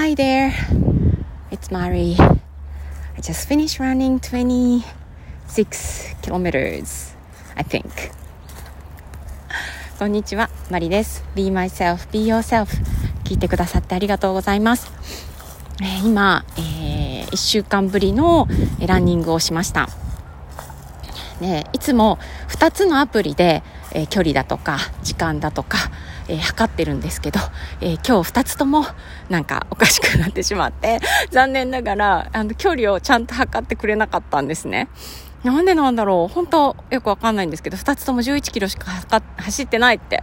Hi there. It's Mari. I just finished running 26 kilometers, I think. こんにちは、マリです。Be myself, be yourself. 聞いてくださってありがとうございます。えー、今、えー、1週間ぶりのランニングをしました。ね、いつも2つのアプリで、えー、距離だとか時間だとか、えー、測ってるんですけど、えー、今日2つともなんかおかしくなってしまって、残念ながら、あの、距離をちゃんと測ってくれなかったんですね。なんでなんだろう本当よくわかんないんですけど、2つとも11キロしか走ってないって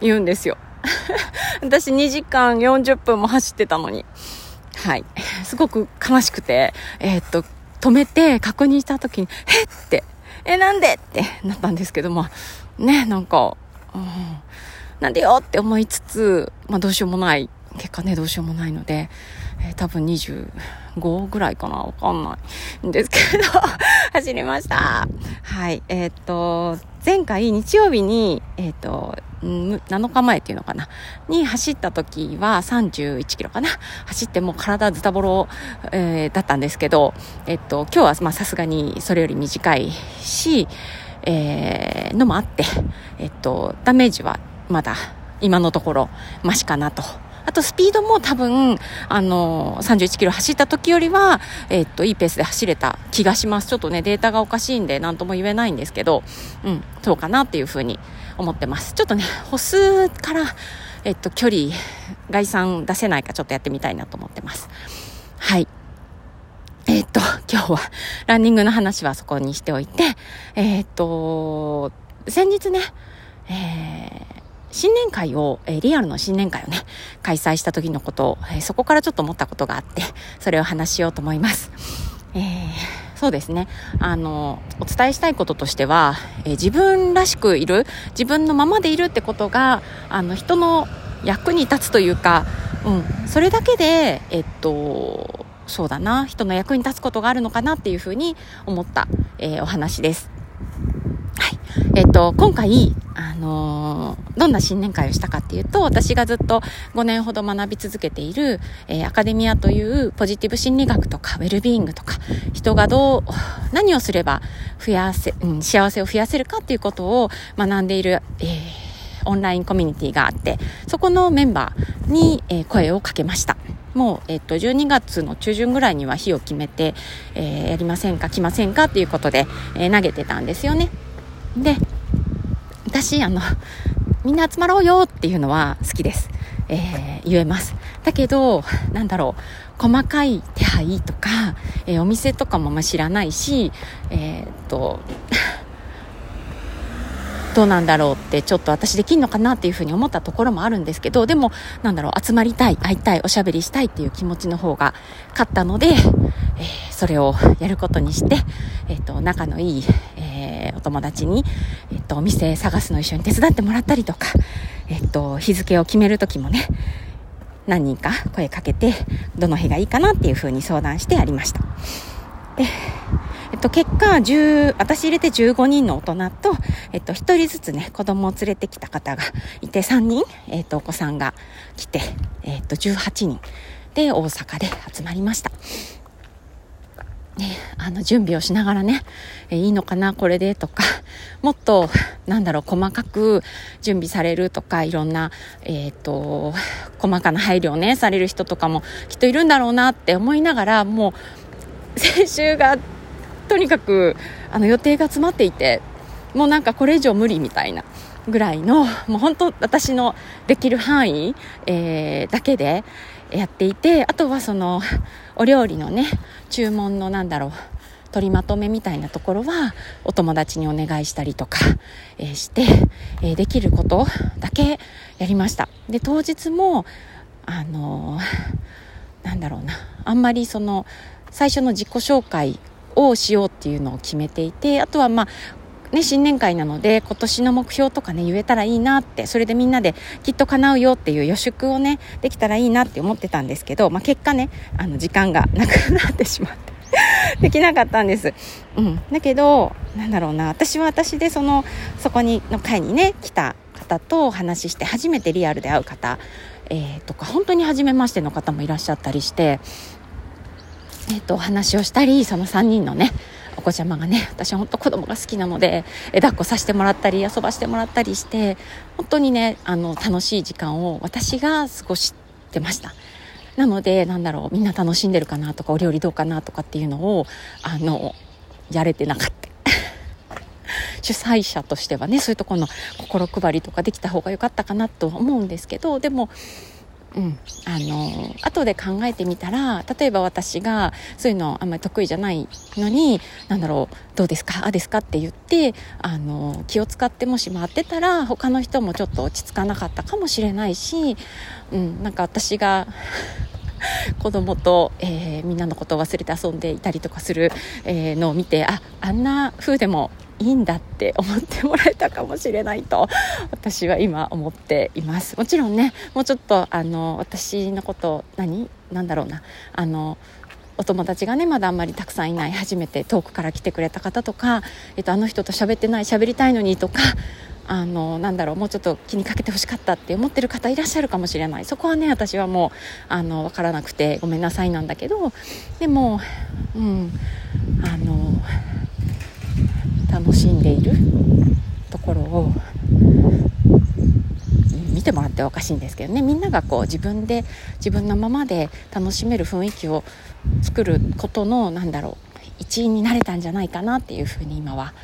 言うんですよ。私2時間40分も走ってたのに。はい。すごく悲しくて、えー、っと、止めて確認した時に、えって、え、なんでってなったんですけども、ね、なんか、うん、なんでよって思いつつ、まあどうしようもない、結果ね、どうしようもないので、えー、多分25ぐらいかなわかんないんですけど 走りました。はい。えー、っと、前回日曜日に、えー、っと、7日前っていうのかなに走った時は31キロかな走ってもう体ズタボロ、えー、だったんですけど、えっと、今日はさすがにそれより短いし、えー、のもあって、えっと、ダメージはまだ今のところマシかなと。あとスピードも多分、あの、31キロ走った時よりは、えっと、いいペースで走れた気がします。ちょっとね、データがおかしいんで何とも言えないんですけど、うん、そうかなっていうふうに思ってます。ちょっとね、歩数から、えっと、距離、概算出せないかちょっとやってみたいなと思ってます。はい。えっと、今日はランニングの話はそこにしておいて、えっと、先日ね、えー、新年会を、え、リアルの新年会をね、開催した時のことを、え、そこからちょっと思ったことがあって、それを話しようと思います。えーそうですね。あの、お伝えしたいこととしては、え自分らしくいる、自分のままでいるってことが、あの、人の役に立つというか、うん、それだけで、えっと、そうだな、人の役に立つことがあるのかなっていうふうに思った、えー、お話です。えっと、今回、あのー、どんな新年会をしたかっていうと、私がずっと5年ほど学び続けている、えー、アカデミアというポジティブ心理学とか、ウェルビーイングとか、人がどう、何をすれば増やせ、うん、幸せを増やせるかっていうことを学んでいる、えー、オンラインコミュニティがあって、そこのメンバーに、え、声をかけました。もう、えっと、12月の中旬ぐらいには日を決めて、え、やりませんか、来ませんかっていうことで、え、投げてたんですよね。で、私、あの、みんな集まろうよっていうのは好きです。えー、言えます。だけど、なんだろう、細かい手配とか、えー、お店とかもま知らないし、えー、っと、どうなんだろうってちょっと私できんのかなっていうふうに思ったところもあるんですけど、でも、なんだろう、集まりたい、会いたい、おしゃべりしたいっていう気持ちの方が勝ったので、えー、それをやることにして、えっ、と、仲のいい、ー、お友達に、えっ、と、お店探すの一緒に手伝ってもらったりとか、えっ、と、日付を決めるときもね、何人か声かけて、どの日がいいかなっていうふうに相談してやりました。で、えっと、結果、10、私入れて15人の大人と、えっと、1人ずつね、子供を連れてきた方がいて、3人、えっと、お子さんが来て、えっと、18人で大阪で集まりました。ね、あの準備をしながらね、えいいのかなこれでとか もっとなんだろう細かく準備されるとかいろんな、えっ、と細かな配慮をねされる人とかもきっといるんだろうなって思いながらもう先週がとにかくあの予定が詰まっていてもうなんかこれ以上無理みたいなぐらいのもう本当私のできる範囲、えー、だけでやっていてあとはそのお料理のね注文のなんだろう取りまとめみたいなところはお友達にお願いしたりとか、え、して、え、できることだけやりました。で当日もあのなんだろうなあんまりその最初の自己紹介をしようっていうのを決めていてあとはまあね、新年会なので今年の目標とかね言えたらいいなってそれでみんなできっと叶うよっていう予祝をねできたらいいなって思ってたんですけど、まあ、結果ねあの時間がなくなってしまって できなかったんです、うん、だけどなんだろうな私は私でそのそこにの会にね来た方とお話しして初めてリアルで会う方、えー、とか本当に初めましての方もいらっしゃったりして、えー、とお話をしたりその3人のね子ちゃまがね私は本当子供が好きなので抱っこさせてもらったり遊ばしてもらったりして本当にねあの楽しい時間を私が過ごしてました。なのでなんだろうみんな楽しんでるかなとかお料理どうかなとかっていうのをあのやれてなかった。主催者としてはねそういうところの心配りとかできた方が良かったかなと思うんですけどでもうん、あの後で考えてみたら例えば私がそういうのあんまり得意じゃないのに何だろうどうですか？あですか？って言ってあの気を使ってもし回ってたら他の人もちょっと落ち着かなかったかもしれないし、うん、なんか私が 子供と、えー、みんなのことを忘れて遊んでいたりとかする、えー、のを見てああんな風でもいいんだって思ってもらえたかもしれないと私は今思っています。もちろんねもうちょっとあの私のこと何？なんだろうな。あのお友達がねまだあんまりたくさんいない初めて遠くから来てくれた方とか、えっと、あの人と喋ってない喋りたいのにとかあのなんだろうもうちょっと気にかけてほしかったって思ってる方いらっしゃるかもしれない。そこはね私はもうあの分からなくてごめんなさいなんだけどでもうんあの楽しんでいるところを見てもらっておかしいんですけどね。みんながこう自分で自分のままで楽しめる雰囲気を作ることのなんだろう一員になれたんじゃないかなっていうふうに今は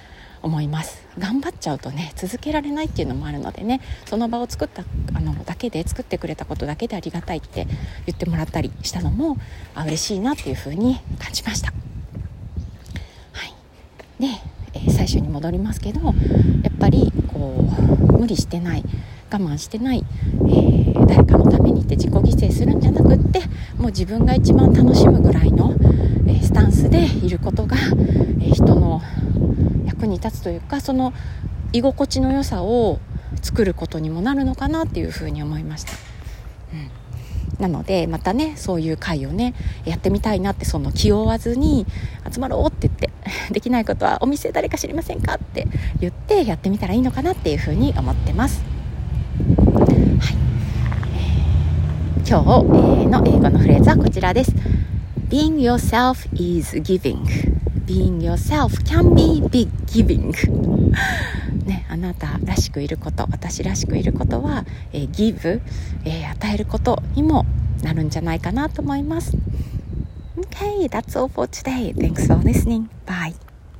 思います頑張っちゃうとね続けられないっていうのもあるのでねその場を作ったあのだけで作ってくれたことだけでありがたいって言ってもらったりしたのもあ嬉しいなっていうふうに感じました。はい、で、えー、最初に戻りますけどやっぱりこう無理してない我慢してない、えー、誰かのためにって自己犠牲するんじゃなくってもう自分が一番楽しむぐらいの、えー、スタンスでいることが、え人の役に立つというかその居心地の良さを作ることにもなるのかなっていうふうに思いました。うんなのでまたねそういう会をねやってみたいなってその気負わずに集まろうって言って できないことはお店誰か知りませんかって言ってやってみたらいいのかなっていうふうに思ってます。はいえー、今日の英語のフレーズはこちらです。Being yourself is giving being yourself can be big giving ね、あなたらしくいること私らしくいることは、えー、give、えー、与えることにもなるんじゃないかなと思います Okay, that's all for today. Thanks for listening. Bye.